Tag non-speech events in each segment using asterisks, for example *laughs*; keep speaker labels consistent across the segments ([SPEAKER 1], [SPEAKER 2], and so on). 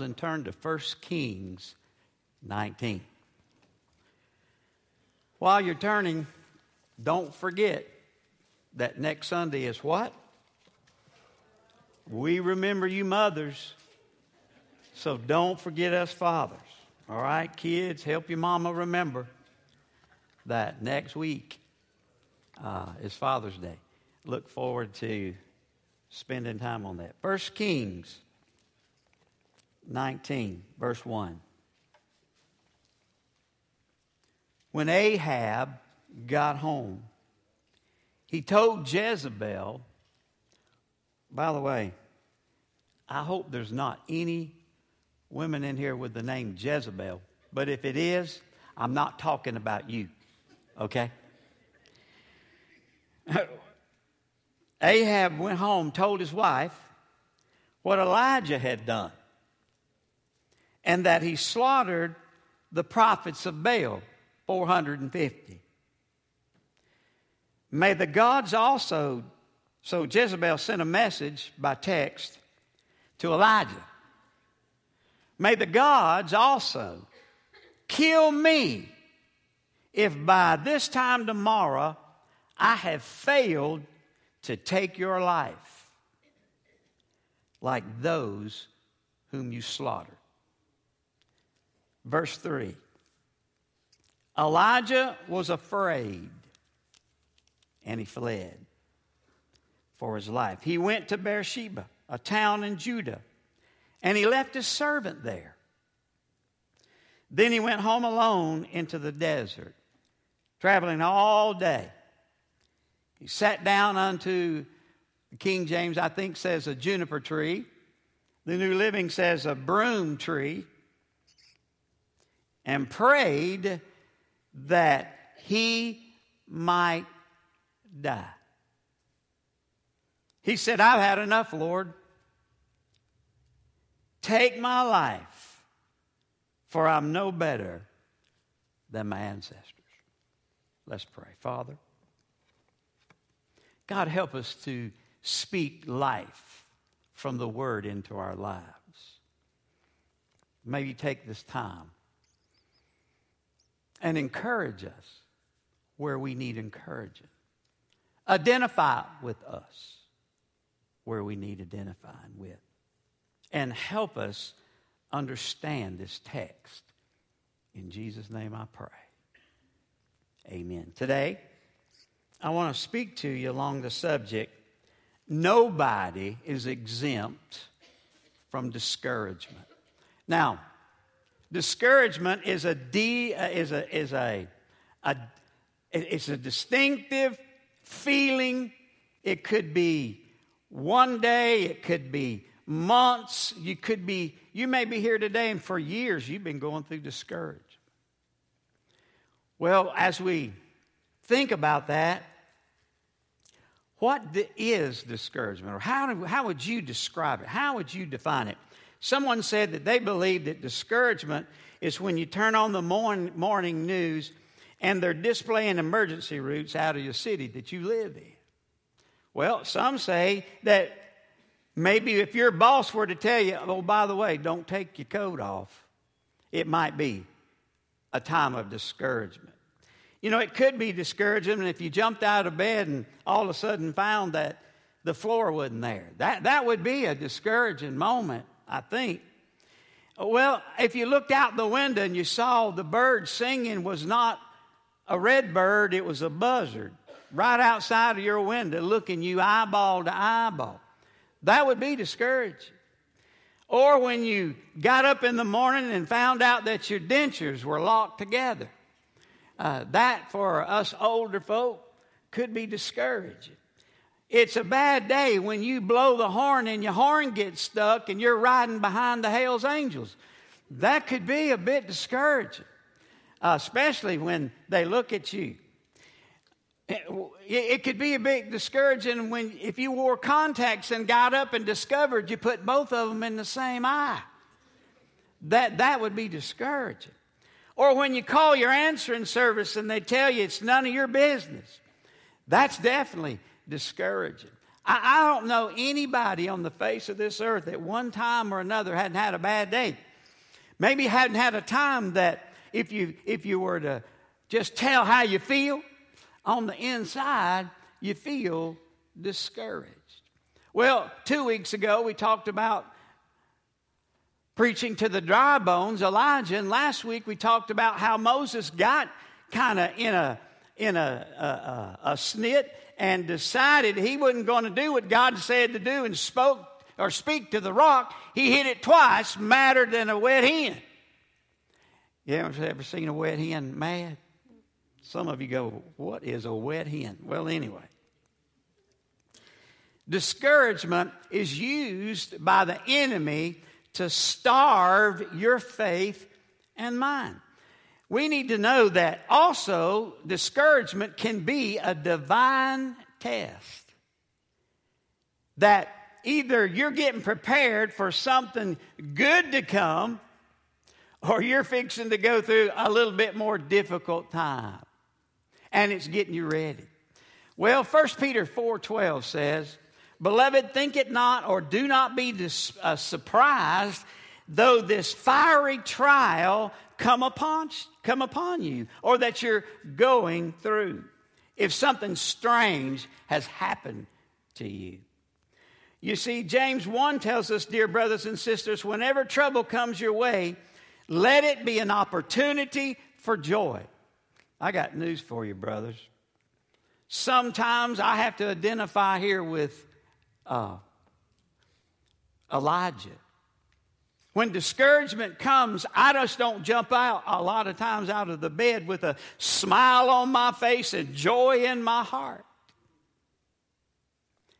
[SPEAKER 1] and turn to 1 Kings 19. While you're turning, don't forget that next Sunday is what? We remember you mothers. So don't forget us fathers. All right, kids, help your mama remember that next week uh, is Father's Day. Look forward to spending time on that. First Kings 19, verse 1. When Ahab got home, he told Jezebel, by the way, I hope there's not any women in here with the name Jezebel, but if it is, I'm not talking about you, okay? *laughs* Ahab went home, told his wife what Elijah had done, and that he slaughtered the prophets of Baal, 450. May the gods also, so Jezebel sent a message by text to Elijah. May the gods also kill me if by this time tomorrow I have failed to take your life like those whom you slaughtered. Verse 3 Elijah was afraid and he fled for his life. He went to Beersheba, a town in Judah, and he left his servant there. Then he went home alone into the desert, traveling all day. He sat down unto King James, I think, says a juniper tree. The New Living says a broom tree. And prayed that he might die. He said, I've had enough, Lord. Take my life, for I'm no better than my ancestors. Let's pray. Father, God, help us to speak life from the Word into our lives. Maybe take this time and encourage us where we need encouraging. Identify with us where we need identifying with. And help us understand this text. In Jesus' name I pray. Amen. Today, I want to speak to you along the subject nobody is exempt from discouragement. Now, discouragement is a, de, uh, is a, is a, a it's a distinctive feeling. It could be one day, it could be months, you could be, you may be here today and for years you've been going through discouragement. Well, as we think about that, what is discouragement? Or how, do, how would you describe it? How would you define it? Someone said that they believe that discouragement is when you turn on the morning, morning news and they're displaying emergency routes out of your city that you live in. Well, some say that maybe if your boss were to tell you, oh, by the way, don't take your coat off, it might be a time of discouragement. You know, it could be discouraging if you jumped out of bed and all of a sudden found that the floor wasn't there. That, that would be a discouraging moment, I think. Well, if you looked out the window and you saw the bird singing was not a red bird, it was a buzzard right outside of your window looking you eyeball to eyeball. That would be discouraging. Or when you got up in the morning and found out that your dentures were locked together. Uh, that for us older folk could be discouraging. It's a bad day when you blow the horn and your horn gets stuck and you're riding behind the Hell's Angels. That could be a bit discouraging, uh, especially when they look at you it could be a bit discouraging when if you wore contacts and got up and discovered you put both of them in the same eye. That, that would be discouraging. Or when you call your answering service and they tell you it's none of your business. That's definitely discouraging. I, I don't know anybody on the face of this earth that one time or another hadn't had a bad day. Maybe hadn't had a time that if you if you were to just tell how you feel on the inside, you feel discouraged. Well, two weeks ago we talked about preaching to the dry bones, Elijah, and last week we talked about how Moses got kind of in a in a, a, a, a snit and decided he wasn't going to do what God said to do and spoke or speak to the rock, he hit it twice, madder than a wet hen. You ever, ever seen a wet hen mad? Some of you go, What is a wet hen? Well, anyway. Discouragement is used by the enemy to starve your faith and mine. We need to know that also discouragement can be a divine test. That either you're getting prepared for something good to come or you're fixing to go through a little bit more difficult time and it's getting you ready. Well, 1 Peter 4:12 says, "Beloved, think it not or do not be dis- uh, surprised though this fiery trial come upon, come upon you or that you're going through. If something strange has happened to you. You see, James 1 tells us, dear brothers and sisters, whenever trouble comes your way, let it be an opportunity for joy. I got news for you, brothers. Sometimes I have to identify here with uh, Elijah. When discouragement comes, I just don't jump out a lot of times out of the bed with a smile on my face and joy in my heart.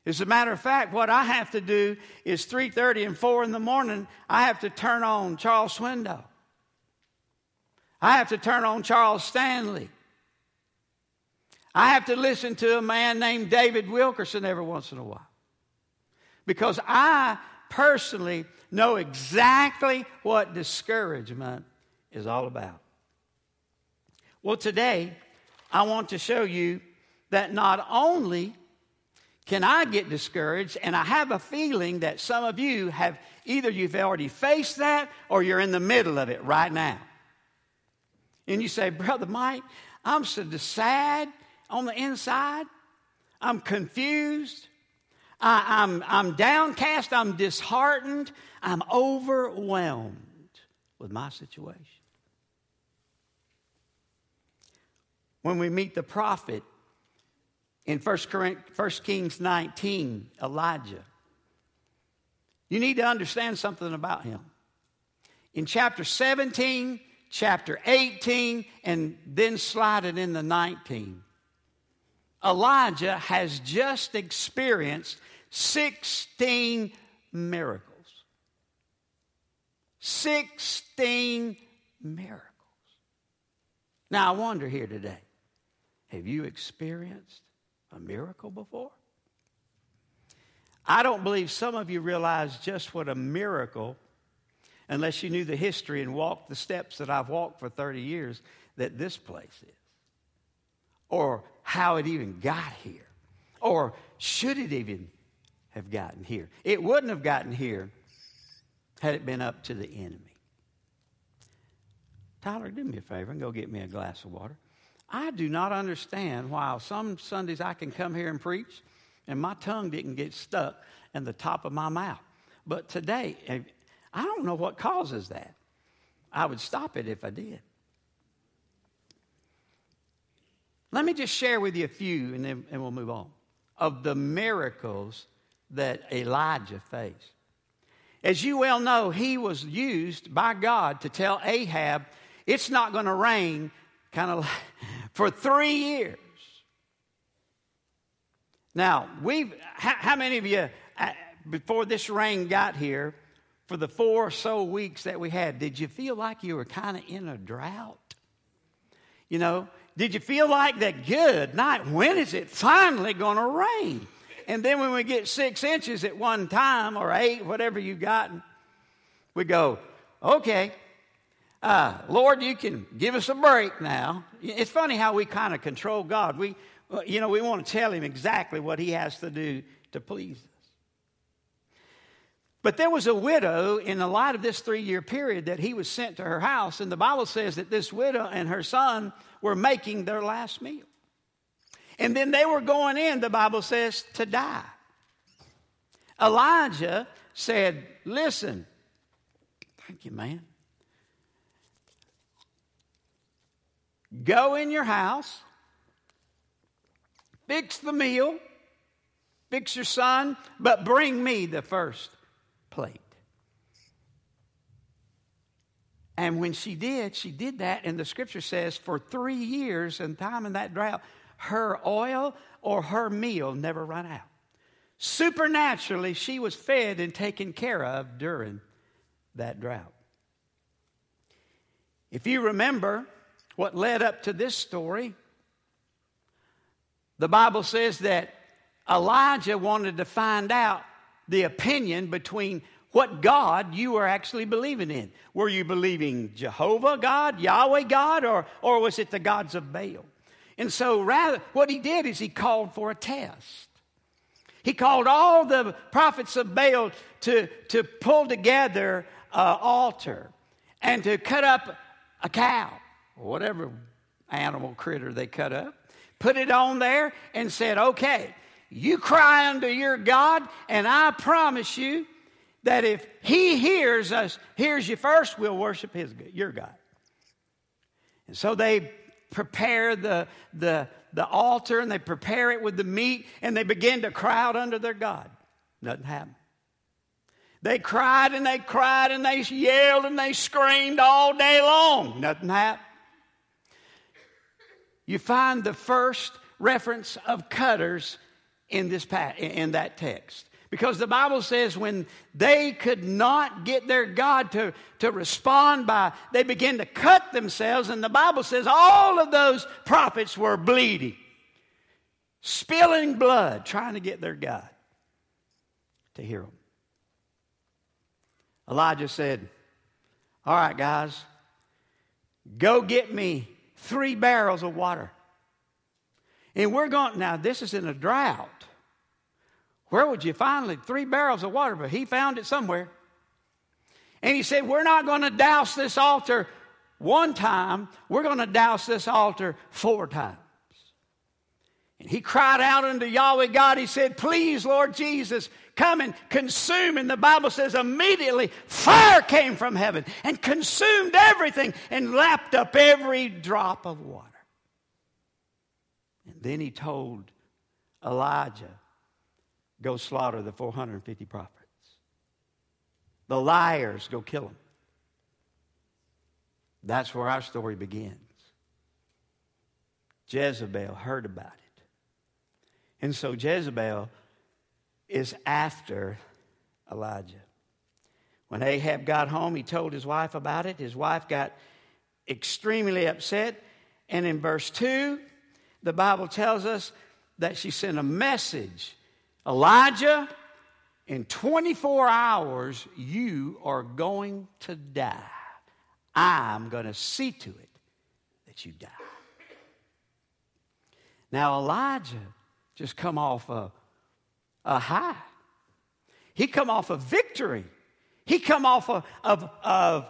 [SPEAKER 1] As a matter of fact, what I have to do is 3:30 and 4 in the morning, I have to turn on Charles Swindoll. I have to turn on Charles Stanley. I have to listen to a man named David Wilkerson every once in a while. Because I personally know exactly what discouragement is all about. Well, today, I want to show you that not only can I get discouraged, and I have a feeling that some of you have either you've already faced that or you're in the middle of it right now. And you say, Brother Mike, I'm so sad on the inside. I'm confused. I, am I'm, I'm downcast. I'm disheartened. I'm overwhelmed with my situation. When we meet the prophet in 1, Kings 19, Elijah, you need to understand something about him. In chapter 17, chapter 18, and then slide it in the 19. Elijah has just experienced 16 miracles. 16 miracles. Now, I wonder here today have you experienced a miracle before? I don't believe some of you realize just what a miracle, unless you knew the history and walked the steps that I've walked for 30 years, that this place is. Or how it even got here. Or should it even have gotten here? It wouldn't have gotten here had it been up to the enemy. Tyler, do me a favor and go get me a glass of water. I do not understand why some Sundays I can come here and preach and my tongue didn't get stuck in the top of my mouth. But today, eh, I don't know what causes that. I would stop it if I did. Let me just share with you a few and then and we'll move on of the miracles that Elijah faced. As you well know, he was used by God to tell Ahab it's not going to rain kind of *laughs* for three years. Now, we've, how, how many of you, uh, before this rain got here, for the four or so weeks that we had, did you feel like you were kind of in a drought? You know, did you feel like that good night? When is it finally going to rain? And then when we get six inches at one time or eight, whatever you've gotten, we go, okay, uh, Lord, you can give us a break now. It's funny how we kind of control God. We, you know, we want to tell him exactly what he has to do to please us. But there was a widow in the light of this three year period that he was sent to her house, and the Bible says that this widow and her son were making their last meal. And then they were going in, the Bible says, to die. Elijah said, Listen, thank you, man. Go in your house, fix the meal, fix your son, but bring me the first plate. And when she did, she did that, and the scripture says for three years and time in that drought, her oil or her meal never run out. Supernaturally, she was fed and taken care of during that drought. If you remember what led up to this story, the Bible says that Elijah wanted to find out the opinion between what God you were actually believing in. Were you believing Jehovah God, Yahweh God, or, or was it the gods of Baal? And so, rather, what he did is he called for a test. He called all the prophets of Baal to, to pull together an altar and to cut up a cow, whatever animal critter they cut up, put it on there, and said, Okay, you cry unto your God, and I promise you that if He hears us, hears you first, we'll worship His your God. And so they prepare the, the, the altar and they prepare it with the meat and they begin to out unto their God. Nothing happened. They cried and they cried and they yelled and they screamed all day long. Nothing happened. You find the first reference of cutters in, this, in that text. Because the Bible says when they could not get their God to, to respond by, they began to cut themselves, and the Bible says all of those prophets were bleeding, spilling blood, trying to get their God to hear them. Elijah said, All right, guys, go get me three barrels of water. And we're going, now this is in a drought. Where would you find three barrels of water? But he found it somewhere. And he said, We're not going to douse this altar one time, we're going to douse this altar four times. And he cried out unto Yahweh God. He said, Please, Lord Jesus, come and consume. And the Bible says, immediately fire came from heaven and consumed everything and lapped up every drop of water. And then he told Elijah, go slaughter the 450 prophets. The liars, go kill them. That's where our story begins. Jezebel heard about it. And so Jezebel is after Elijah. When Ahab got home, he told his wife about it. His wife got extremely upset. And in verse 2, the Bible tells us that she sent a message Elijah, in 24 hours, you are going to die. I'm going to see to it that you die. Now, Elijah just come off a, a high. He come off a victory. He come off of, of, of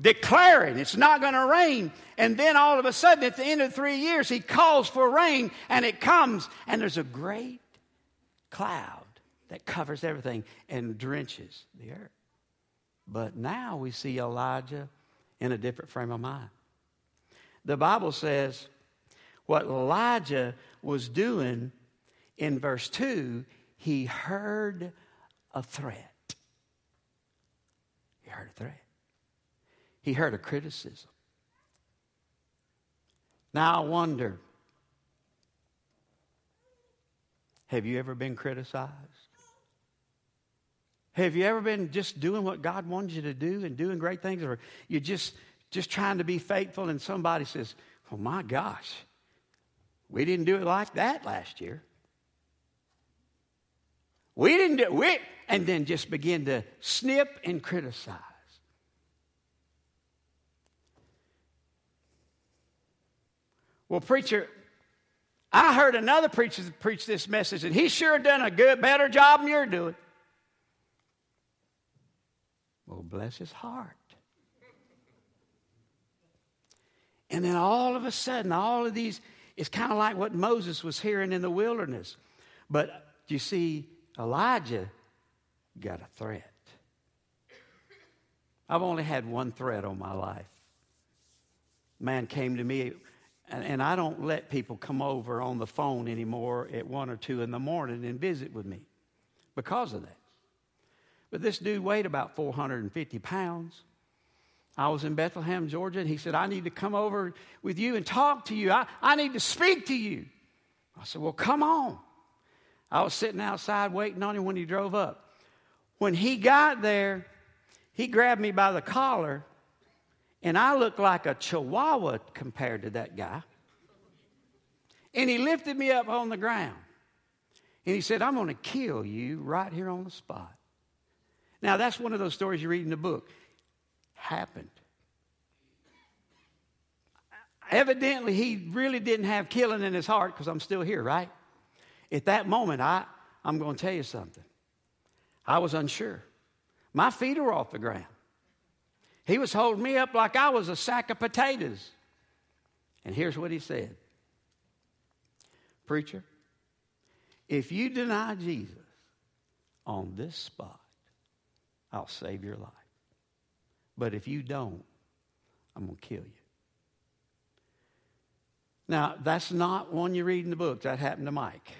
[SPEAKER 1] declaring it's not going to rain. And then all of a sudden, at the end of three years, he calls for rain and it comes, and there's a great cloud that covers everything and drenches the earth. But now we see Elijah in a different frame of mind. The Bible says what Elijah was doing in verse 2, he heard a threat. He heard a threat. He heard a criticism. Now I wonder have you ever been criticized? Have you ever been just doing what God wanted you to do and doing great things, or you're just just trying to be faithful, and somebody says, "Oh my gosh, we didn't do it like that last year. We didn't do it," and then just begin to snip and criticize. Well, preacher, I heard another preacher preach this message, and he sure done a good, better job than you're doing. Well, bless his heart. And then all of a sudden, all of these, it's kind of like what Moses was hearing in the wilderness. But you see, Elijah got a threat. I've only had one threat on my life. Man came to me, and, and I don't let people come over on the phone anymore at one or two in the morning and visit with me because of that. But this dude weighed about 450 pounds. I was in Bethlehem, Georgia, and he said, I need to come over with you and talk to you. I, I need to speak to you. I said, Well, come on. I was sitting outside waiting on him when he drove up. When he got there, he grabbed me by the collar, and I looked like a chihuahua compared to that guy. And he lifted me up on the ground. And he said, I'm going to kill you right here on the spot. Now, that's one of those stories you read in the book. Happened. Evidently, he really didn't have killing in his heart because I'm still here, right? At that moment, I, I'm going to tell you something. I was unsure. My feet were off the ground. He was holding me up like I was a sack of potatoes. And here's what he said Preacher, if you deny Jesus on this spot, I'll save your life. But if you don't, I'm going to kill you. Now, that's not one you read in the book. That happened to Mike.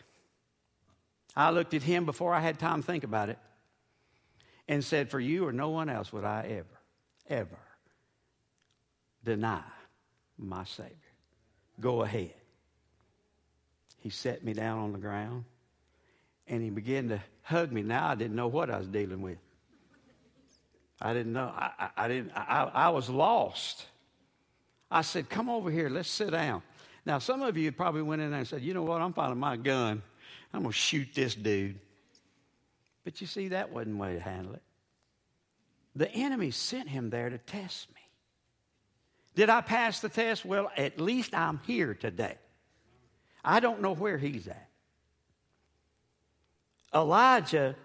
[SPEAKER 1] I looked at him before I had time to think about it and said, For you or no one else would I ever, ever deny my Savior. Go ahead. He set me down on the ground and he began to hug me. Now I didn't know what I was dealing with. I didn't know. I, I, I didn't. I, I was lost. I said, "Come over here. Let's sit down." Now, some of you probably went in there and said, "You know what? I'm finding my gun. I'm to shoot this dude." But you see, that wasn't the way to handle it. The enemy sent him there to test me. Did I pass the test? Well, at least I'm here today. I don't know where he's at. Elijah,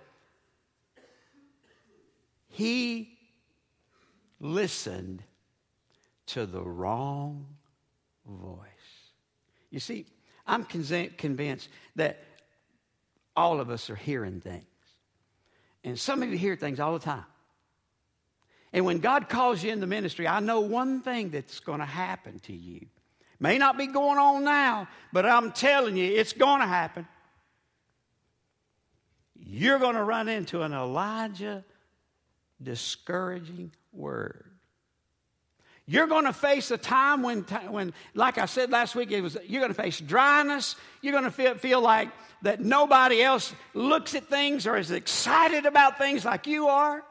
[SPEAKER 1] he listened to the wrong voice. You see, I'm convinced that all of us are hearing things. And some of you hear things all the time. And when God calls you in the ministry, I know one thing that's going to happen to you. May not be going on now, but I'm telling you, it's going to happen. You're going to run into an Elijah discouraging word. You're going to face a time when, when, like I said last week, it was, you're going to face dryness. You're going to feel, feel like that nobody else looks at things or is excited about things like you are.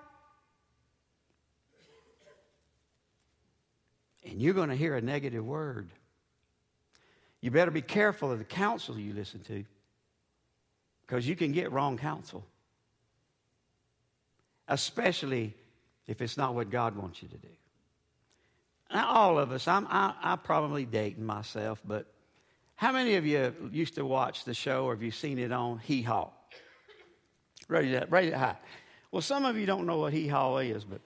[SPEAKER 1] And you're going to hear a negative word. You better be careful of the counsel you listen to because you can get wrong counsel, especially if it's not what God wants you to do. Now, all of us, I'm, I, I'm probably dating myself, but how many of you used to watch the show or have you seen it on Hee Haw? Raise it, raise it high. Well, some of you don't know what Hee Haw is, but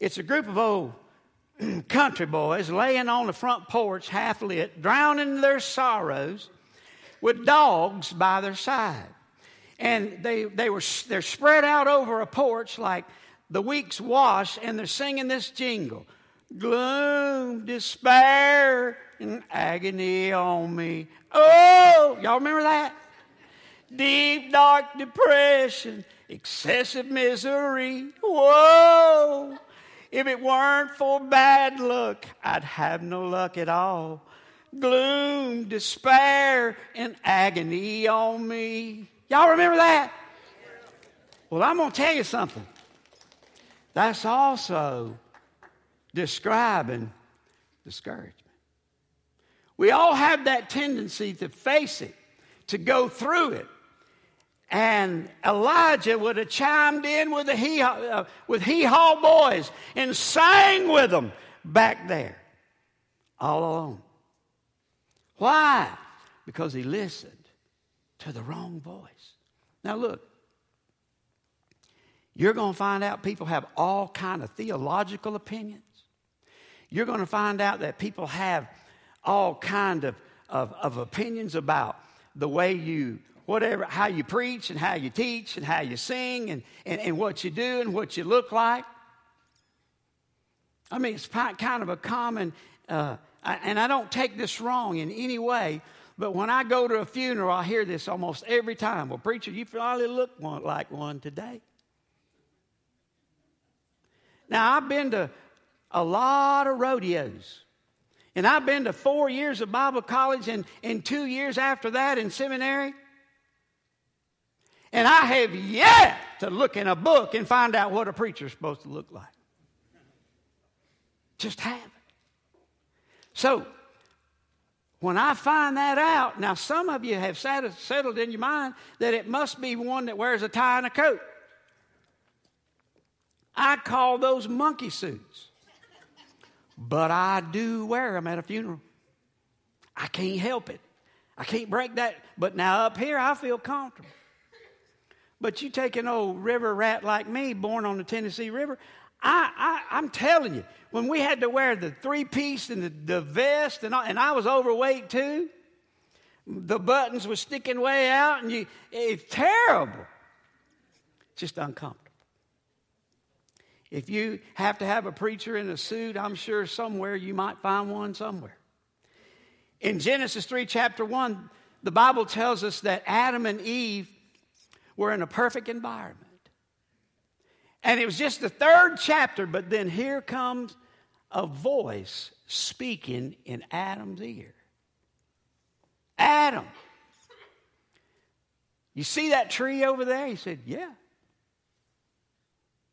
[SPEAKER 1] it's a group of old *clears throat* country boys laying on the front porch, half lit, drowning their sorrows with dogs by their side. And they, they were, they're spread out over a porch like the week's wash, and they're singing this jingle gloom, despair, and agony on me. Oh, y'all remember that? Deep, dark depression, excessive misery. Whoa! If it weren't for bad luck, I'd have no luck at all. Gloom, despair, and agony on me. Y'all remember that? Well, I'm going to tell you something. That's also describing discouragement. We all have that tendency to face it, to go through it. And Elijah would have chimed in with the hee uh, with hee haw boys and sang with them back there, all alone. Why? Because he listened to the wrong voice. Now look, you're going to find out people have all kind of theological opinions. You're going to find out that people have all kind of, of, of opinions about the way you whatever how you preach and how you teach and how you sing and, and, and what you do and what you look like. I mean it's kind of a common uh, and i don't take this wrong in any way but when i go to a funeral i hear this almost every time. Well preacher you probably look one, like one today. Now i've been to a lot of rodeos and I've been to four years of Bible college and, and two years after that in seminary. And I have yet to look in a book and find out what a preacher is supposed to look like. Just haven't. So, when I find that out, now some of you have settled in your mind that it must be one that wears a tie and a coat. I call those monkey suits. But I do wear them at a funeral. I can't help it. I can't break that. But now up here, I feel comfortable. But you take an old river rat like me, born on the Tennessee River, I, I, am telling you, when we had to wear the three piece and the, the vest, and, all, and I was overweight too, the buttons were sticking way out, and you, it's terrible. Just uncomfortable. If you have to have a preacher in a suit, I'm sure somewhere you might find one somewhere. In Genesis 3, chapter 1, the Bible tells us that Adam and Eve were in a perfect environment. And it was just the third chapter, but then here comes a voice speaking in Adam's ear. Adam, you see that tree over there? He said, Yeah.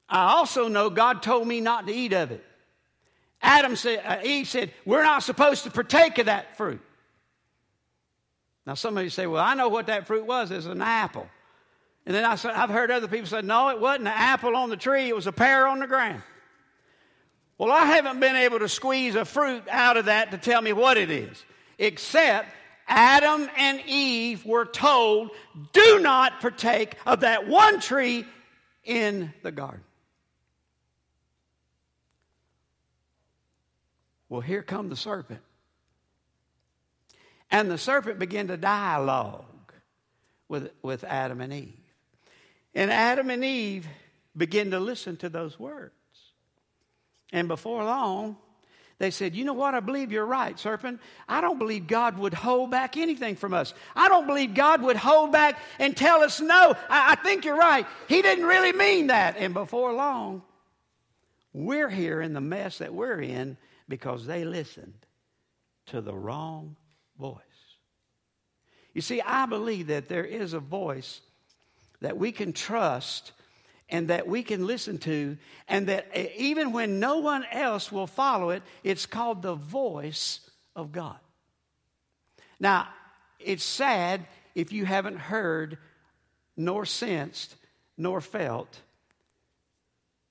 [SPEAKER 1] I also know God told me not to eat of it. Adam said, uh, Eve said, We're not supposed to partake of that fruit. Now, some of you say, Well, I know what that fruit was. It's an apple. And then I, said, I've heard other people say, No, it wasn't an apple on the tree, it was a pear on the ground. Well, I haven't been able to squeeze a fruit out of that to tell me what it is, except Adam and Eve were told, Do not partake of that one tree in the garden. Well, here come the serpent. And the serpent began to dialogue with, with Adam and Eve. And Adam and Eve began to listen to those words. And before long, they said, You know what? I believe you're right, serpent. I don't believe God would hold back anything from us. I don't believe God would hold back and tell us no. I, I think you're right. He didn't really mean that. And before long, we're here in the mess that we're in because they listened to the wrong voice. You see, I believe that there is a voice that we can trust and that we can listen to, and that eh, even when no one else will follow it, it's called the voice of God. Now, it's sad if you haven't heard, nor sensed, nor felt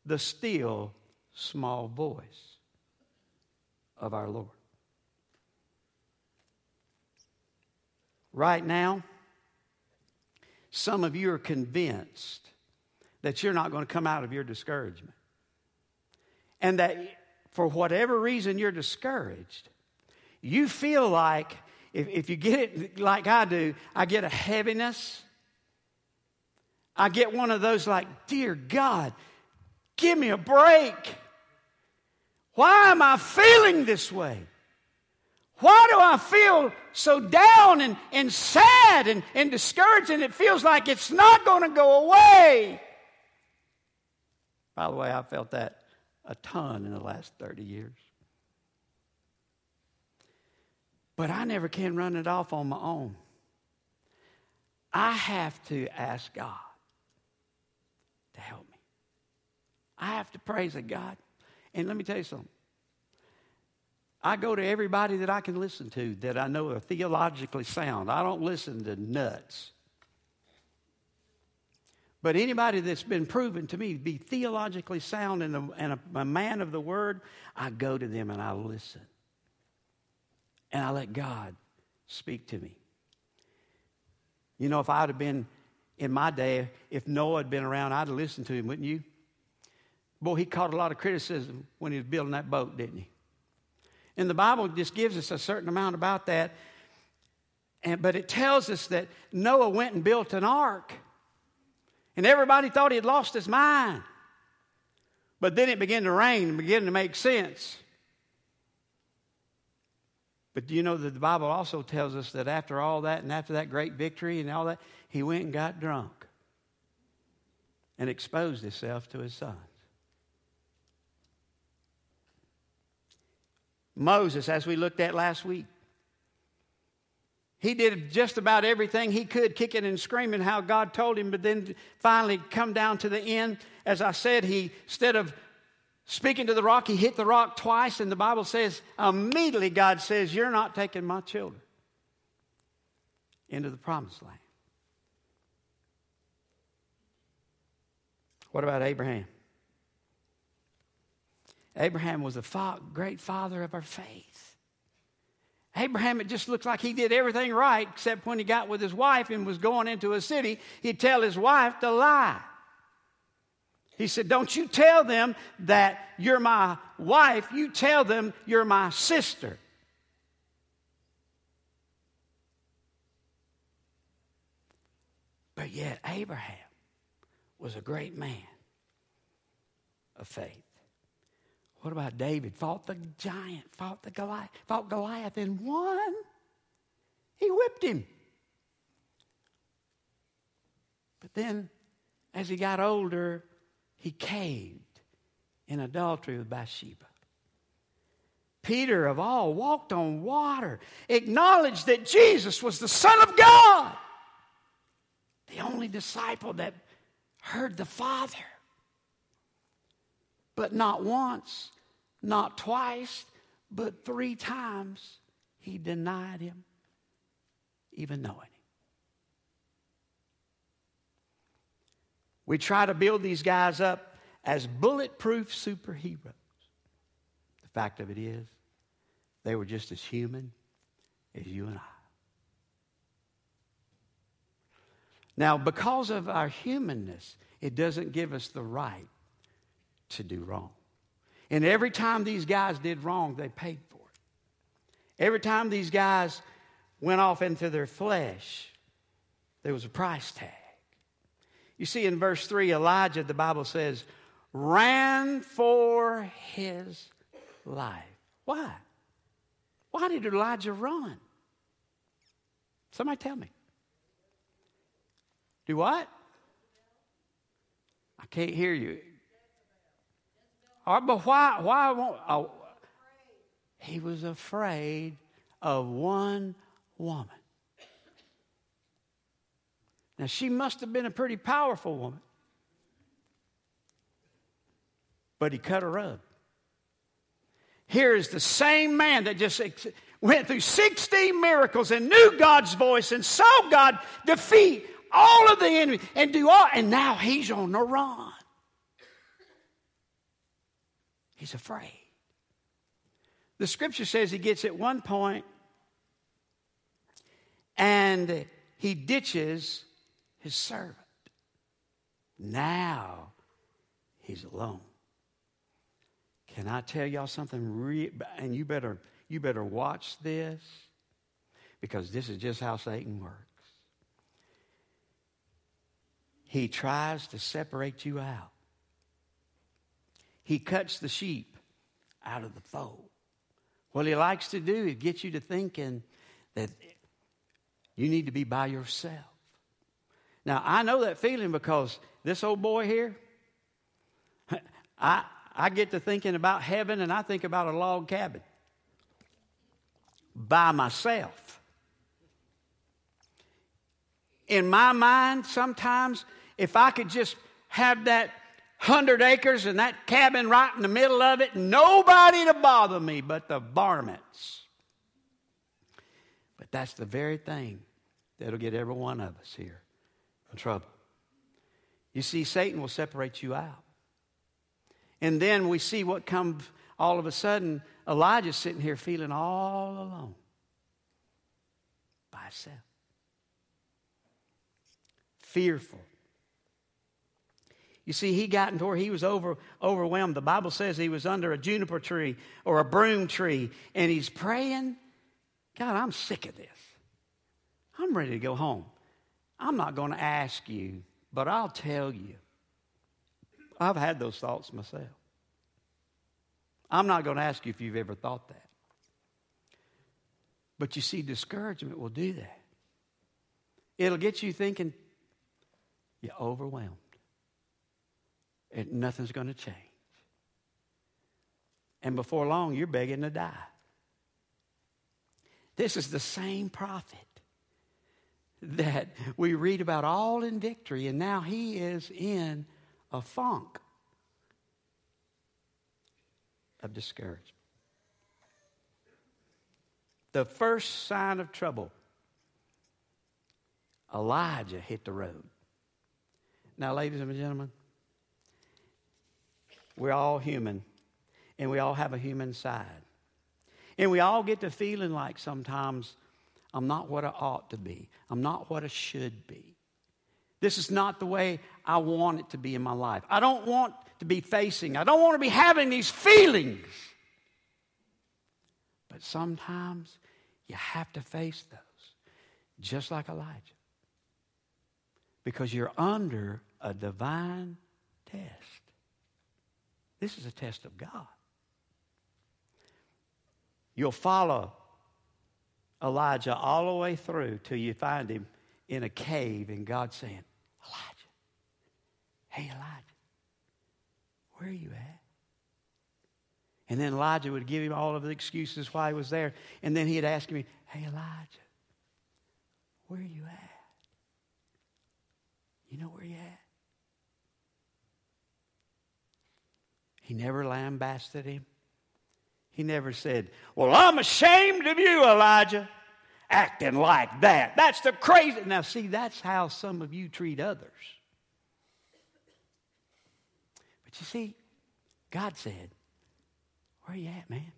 [SPEAKER 1] the still small voice of our Lord. Right now, some of you are convinced that you're not going to come out of your discouragement. And that for whatever reason you're discouraged, you feel like, if, if you get it like I do, I get a heaviness. I get one of those like, Dear God, give me a break. Why am I feeling this way? Why do I feel so down and, and sad and, and discouraged and it feels like it's not going to go away? By the way, I felt that a ton in the last 30 years. But I never can run it off on my own. I have to ask God to help me. I have to praise God and let me tell you something. I go to everybody that I can listen to that I know are theologically sound. I don't listen to nuts. But anybody that's been proven to me to be theologically sound and, a, and a, a man of the word, I go to them and I listen. And I let God speak to me. You know, if I'd have been in my day, if Noah had been around, I'd have listened to him, wouldn't you? Boy, he caught a lot of criticism when he was building that boat, didn't he? And the Bible just gives us a certain amount about that. And, but it tells us that Noah went and built an ark. And everybody thought he had lost his mind. But then it began to rain and began to make sense. But do you know that the Bible also tells us that after all that and after that great victory and all that, he went and got drunk and exposed himself to his sons. Moses, as we looked at last week, he did just about everything he could, kicking and screaming how God told him, but then finally come down to the end. As I said, he, instead of speaking to the rock, he hit the rock twice, and the Bible says, immediately God says, You're not taking my children into the promised land. What about Abraham? Abraham was a fa- great father of our faith. Abraham, it just looks like he did everything right, except when he got with his wife and was going into a city, he'd tell his wife to lie. He said, Don't you tell them that you're my wife, you tell them you're my sister. But yet, Abraham was a great man of faith. What about David? Fought the giant, fought the Goliath, fought Goliath and won. He whipped him. But then, as he got older, he caved in adultery with Bathsheba. Peter, of all, walked on water, acknowledged that Jesus was the Son of God, the only disciple that heard the Father. But not once, not twice, but three times he denied him, even knowing him. We try to build these guys up as bulletproof superheroes. The fact of it is, they were just as human as you and I. Now, because of our humanness, it doesn't give us the right to do wrong. And every time these guys did wrong, they paid for it. Every time these guys went off into their flesh, there was a price tag. You see, in verse 3, Elijah, the Bible says, ran for his life. Why? Why did Elijah run? Somebody tell me. Do what? I can't hear you. Or, but why? Why won't? Oh, he was afraid of one woman. Now she must have been a pretty powerful woman, but he cut her up. Here is the same man that just went through 16 miracles and knew God's voice and saw God defeat all of the enemy and do all, and now he's on the run. He's afraid. The scripture says he gets at one point and he ditches his servant. Now he's alone. Can I tell y'all something? Re- and you better, you better watch this because this is just how Satan works. He tries to separate you out. He cuts the sheep out of the fold. What he likes to do is get you to thinking that you need to be by yourself. Now, I know that feeling because this old boy here, *laughs* I, I get to thinking about heaven and I think about a log cabin by myself. In my mind, sometimes, if I could just have that 100 acres and that cabin right in the middle of it, nobody to bother me but the varmints. But that's the very thing that'll get every one of us here in trouble. You see, Satan will separate you out. And then we see what comes all of a sudden. Elijah's sitting here feeling all alone by himself. fearful. You see, he got into where he was over, overwhelmed. The Bible says he was under a juniper tree or a broom tree, and he's praying, God, I'm sick of this. I'm ready to go home. I'm not going to ask you, but I'll tell you. I've had those thoughts myself. I'm not going to ask you if you've ever thought that. But you see, discouragement will do that. It'll get you thinking you're overwhelmed and nothing's going to change. And before long, you're begging to die. This is the same prophet that we read about all in victory, and now he is in a funk of discouragement. The first sign of trouble, Elijah hit the road. Now, ladies and gentlemen, we're all human, and we all have a human side. And we all get to feeling like sometimes I'm not what I ought to be, I'm not what I should be. This is not the way I want it to be in my life. I don't want to be facing, I don't want to be having these feelings. But sometimes you have to face those, just like Elijah. Because you're under a divine test. This is a test of God. You'll follow Elijah all the way through till you find him in a cave and God saying, Elijah, hey, Elijah, where are you at? And then Elijah would give him all of the excuses why he was there. And then he'd ask me, Hey, Elijah, where are you at? You know where you at? He never lambasted him. He never said, Well, I'm ashamed of you, Elijah, acting like that. That's the crazy. Now, see, that's how some of you treat others. But you see, God said, Where are you at, man?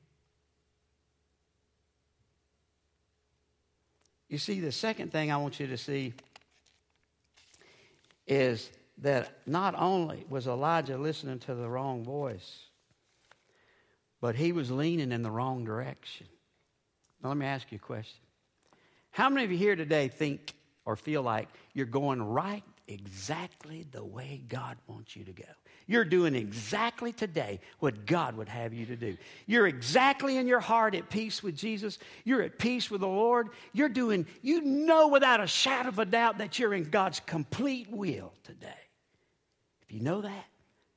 [SPEAKER 1] You see, the second thing I want you to see is that not only was Elijah listening to the wrong voice, but he was leaning in the wrong direction. Now, let me ask you a question. How many of you here today think or feel like you're going right exactly the way God wants you to go? You're doing exactly today what God would have you to do. You're exactly in your heart at peace with Jesus. You're at peace with the Lord. You're doing, you know without a shadow of a doubt that you're in God's complete will today. If you know that,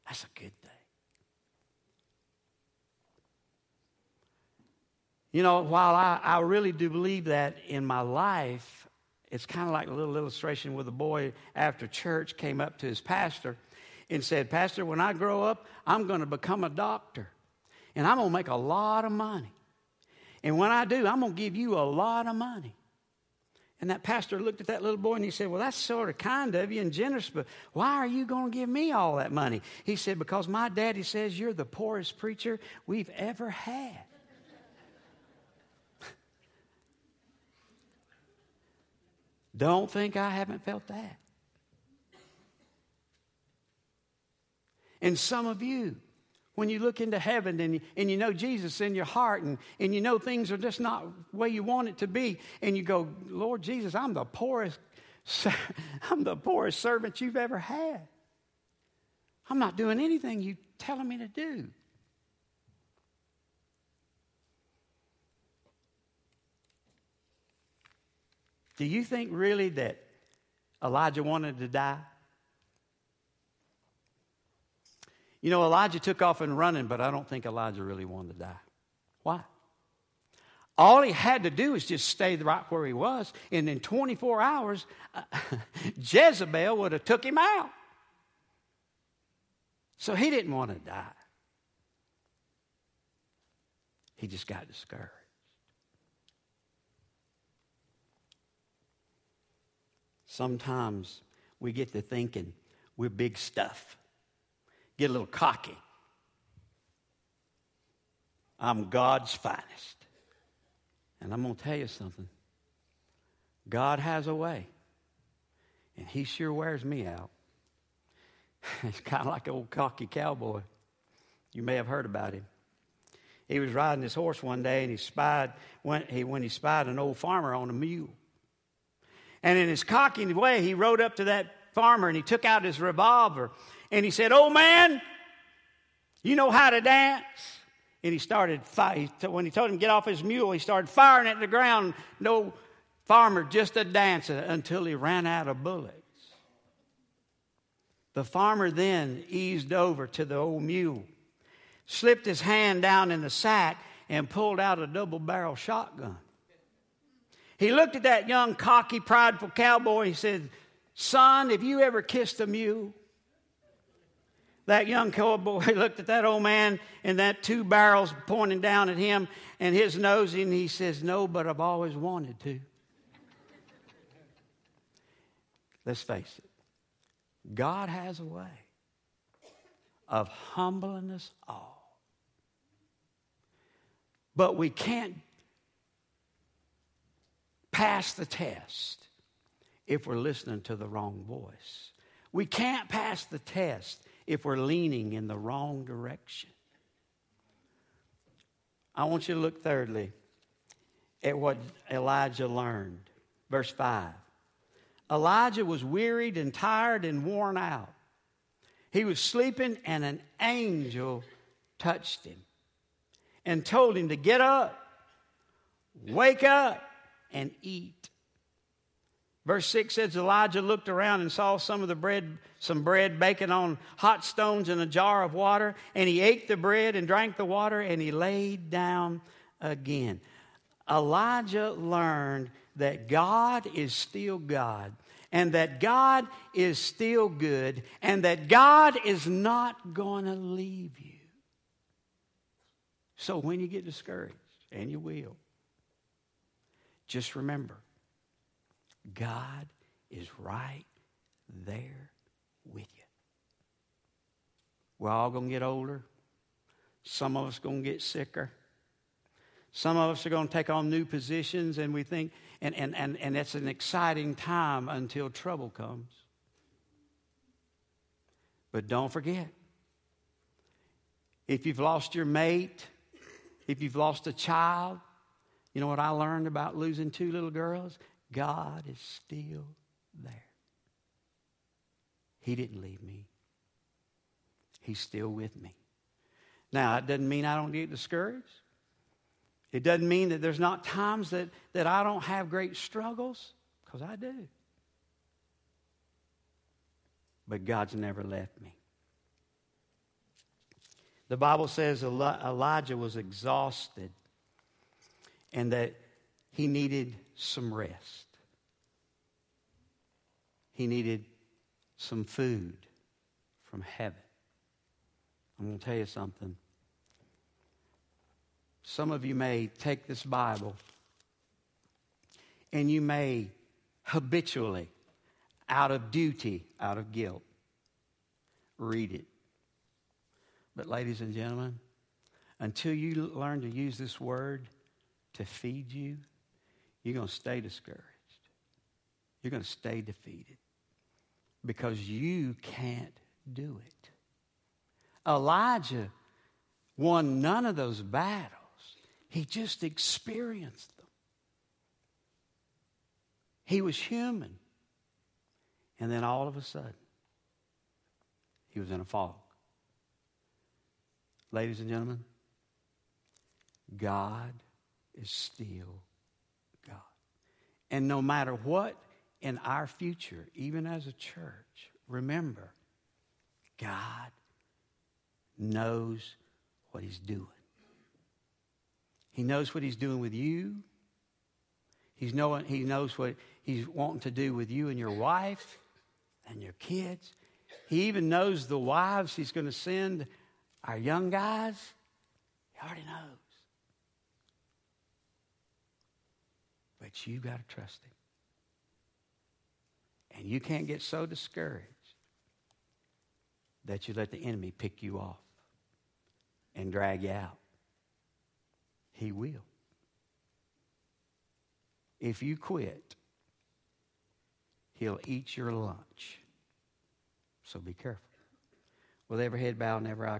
[SPEAKER 1] that's a good thing. You know, while I, I really do believe that in my life, it's kind of like a little illustration with a boy after church came up to his pastor and said, Pastor, when I grow up, I'm going to become a doctor and I'm going to make a lot of money. And when I do, I'm going to give you a lot of money. And that pastor looked at that little boy and he said, Well, that's sort of kind of you and generous, but why are you going to give me all that money? He said, Because my daddy says you're the poorest preacher we've ever had. *laughs* Don't think I haven't felt that. And some of you, when you look into heaven and you, and you know Jesus in your heart and, and you know things are just not the way you want it to be, and you go, Lord Jesus, I'm the poorest, *laughs* I'm the poorest servant you've ever had. I'm not doing anything you're telling me to do. Do you think really that Elijah wanted to die? You know, Elijah took off and running, but I don't think Elijah really wanted to die. Why? All he had to do is just stay right where he was, and in 24 hours, *laughs* Jezebel would have took him out. So he didn't want to die. He just got discouraged. Sometimes we get to thinking we're big stuff, get a little cocky. I'm God's finest. And I'm going to tell you something God has a way. And he sure wears me out. *laughs* He's kind of like an old cocky cowboy. You may have heard about him. He was riding his horse one day and he spied when he, when he spied an old farmer on a mule. And in his cocky way, he rode up to that farmer and he took out his revolver and he said, Old man, you know how to dance? And he started, fi- when he told him to get off his mule, he started firing at the ground. No farmer, just a dancer until he ran out of bullets. The farmer then eased over to the old mule, slipped his hand down in the sack, and pulled out a double barrel shotgun. He looked at that young, cocky, prideful cowboy. He said, Son, have you ever kissed a mule? That young cowboy *laughs* looked at that old man and that two barrels pointing down at him and his nose, and he says, No, but I've always wanted to. Let's face it, God has a way of humbling us all. But we can't pass the test if we're listening to the wrong voice. We can't pass the test if we're leaning in the wrong direction. I want you to look thirdly at what Elijah learned. Verse 5. Elijah was wearied and tired and worn out. He was sleeping, and an angel touched him and told him to get up, wake up, and eat. Verse 6 says Elijah looked around and saw some of the bread, some bread baking on hot stones in a jar of water, and he ate the bread and drank the water, and he laid down again. Elijah learned that God is still God, and that God is still good, and that God is not going to leave you. So when you get discouraged, and you will, just remember God is right there with you. We're all going to get older. Some of us going to get sicker. Some of us are going to take on new positions, and we think, and, and, and, and it's an exciting time until trouble comes. But don't forget, if you've lost your mate, if you've lost a child, you know what I learned about losing two little girls? God is still there. He didn't leave me, He's still with me. Now, it doesn't mean I don't get discouraged. It doesn't mean that there's not times that, that I don't have great struggles, because I do. But God's never left me. The Bible says Elijah was exhausted and that he needed some rest. He needed some food from heaven. I'm going to tell you something. Some of you may take this Bible and you may habitually, out of duty, out of guilt, read it. But, ladies and gentlemen, until you learn to use this word to feed you, you're going to stay discouraged. You're going to stay defeated because you can't do it. Elijah won none of those battles, he just experienced them. He was human. And then all of a sudden, he was in a fog. Ladies and gentlemen, God is still. And no matter what in our future, even as a church, remember, God knows what He's doing. He knows what He's doing with you. He's knowing, he knows what He's wanting to do with you and your wife and your kids. He even knows the wives He's going to send our young guys. He already knows. But you got to trust Him. And you can't get so discouraged that you let the enemy pick you off and drag you out. He will. If you quit, he'll eat your lunch. So be careful. With every head bowed and every eye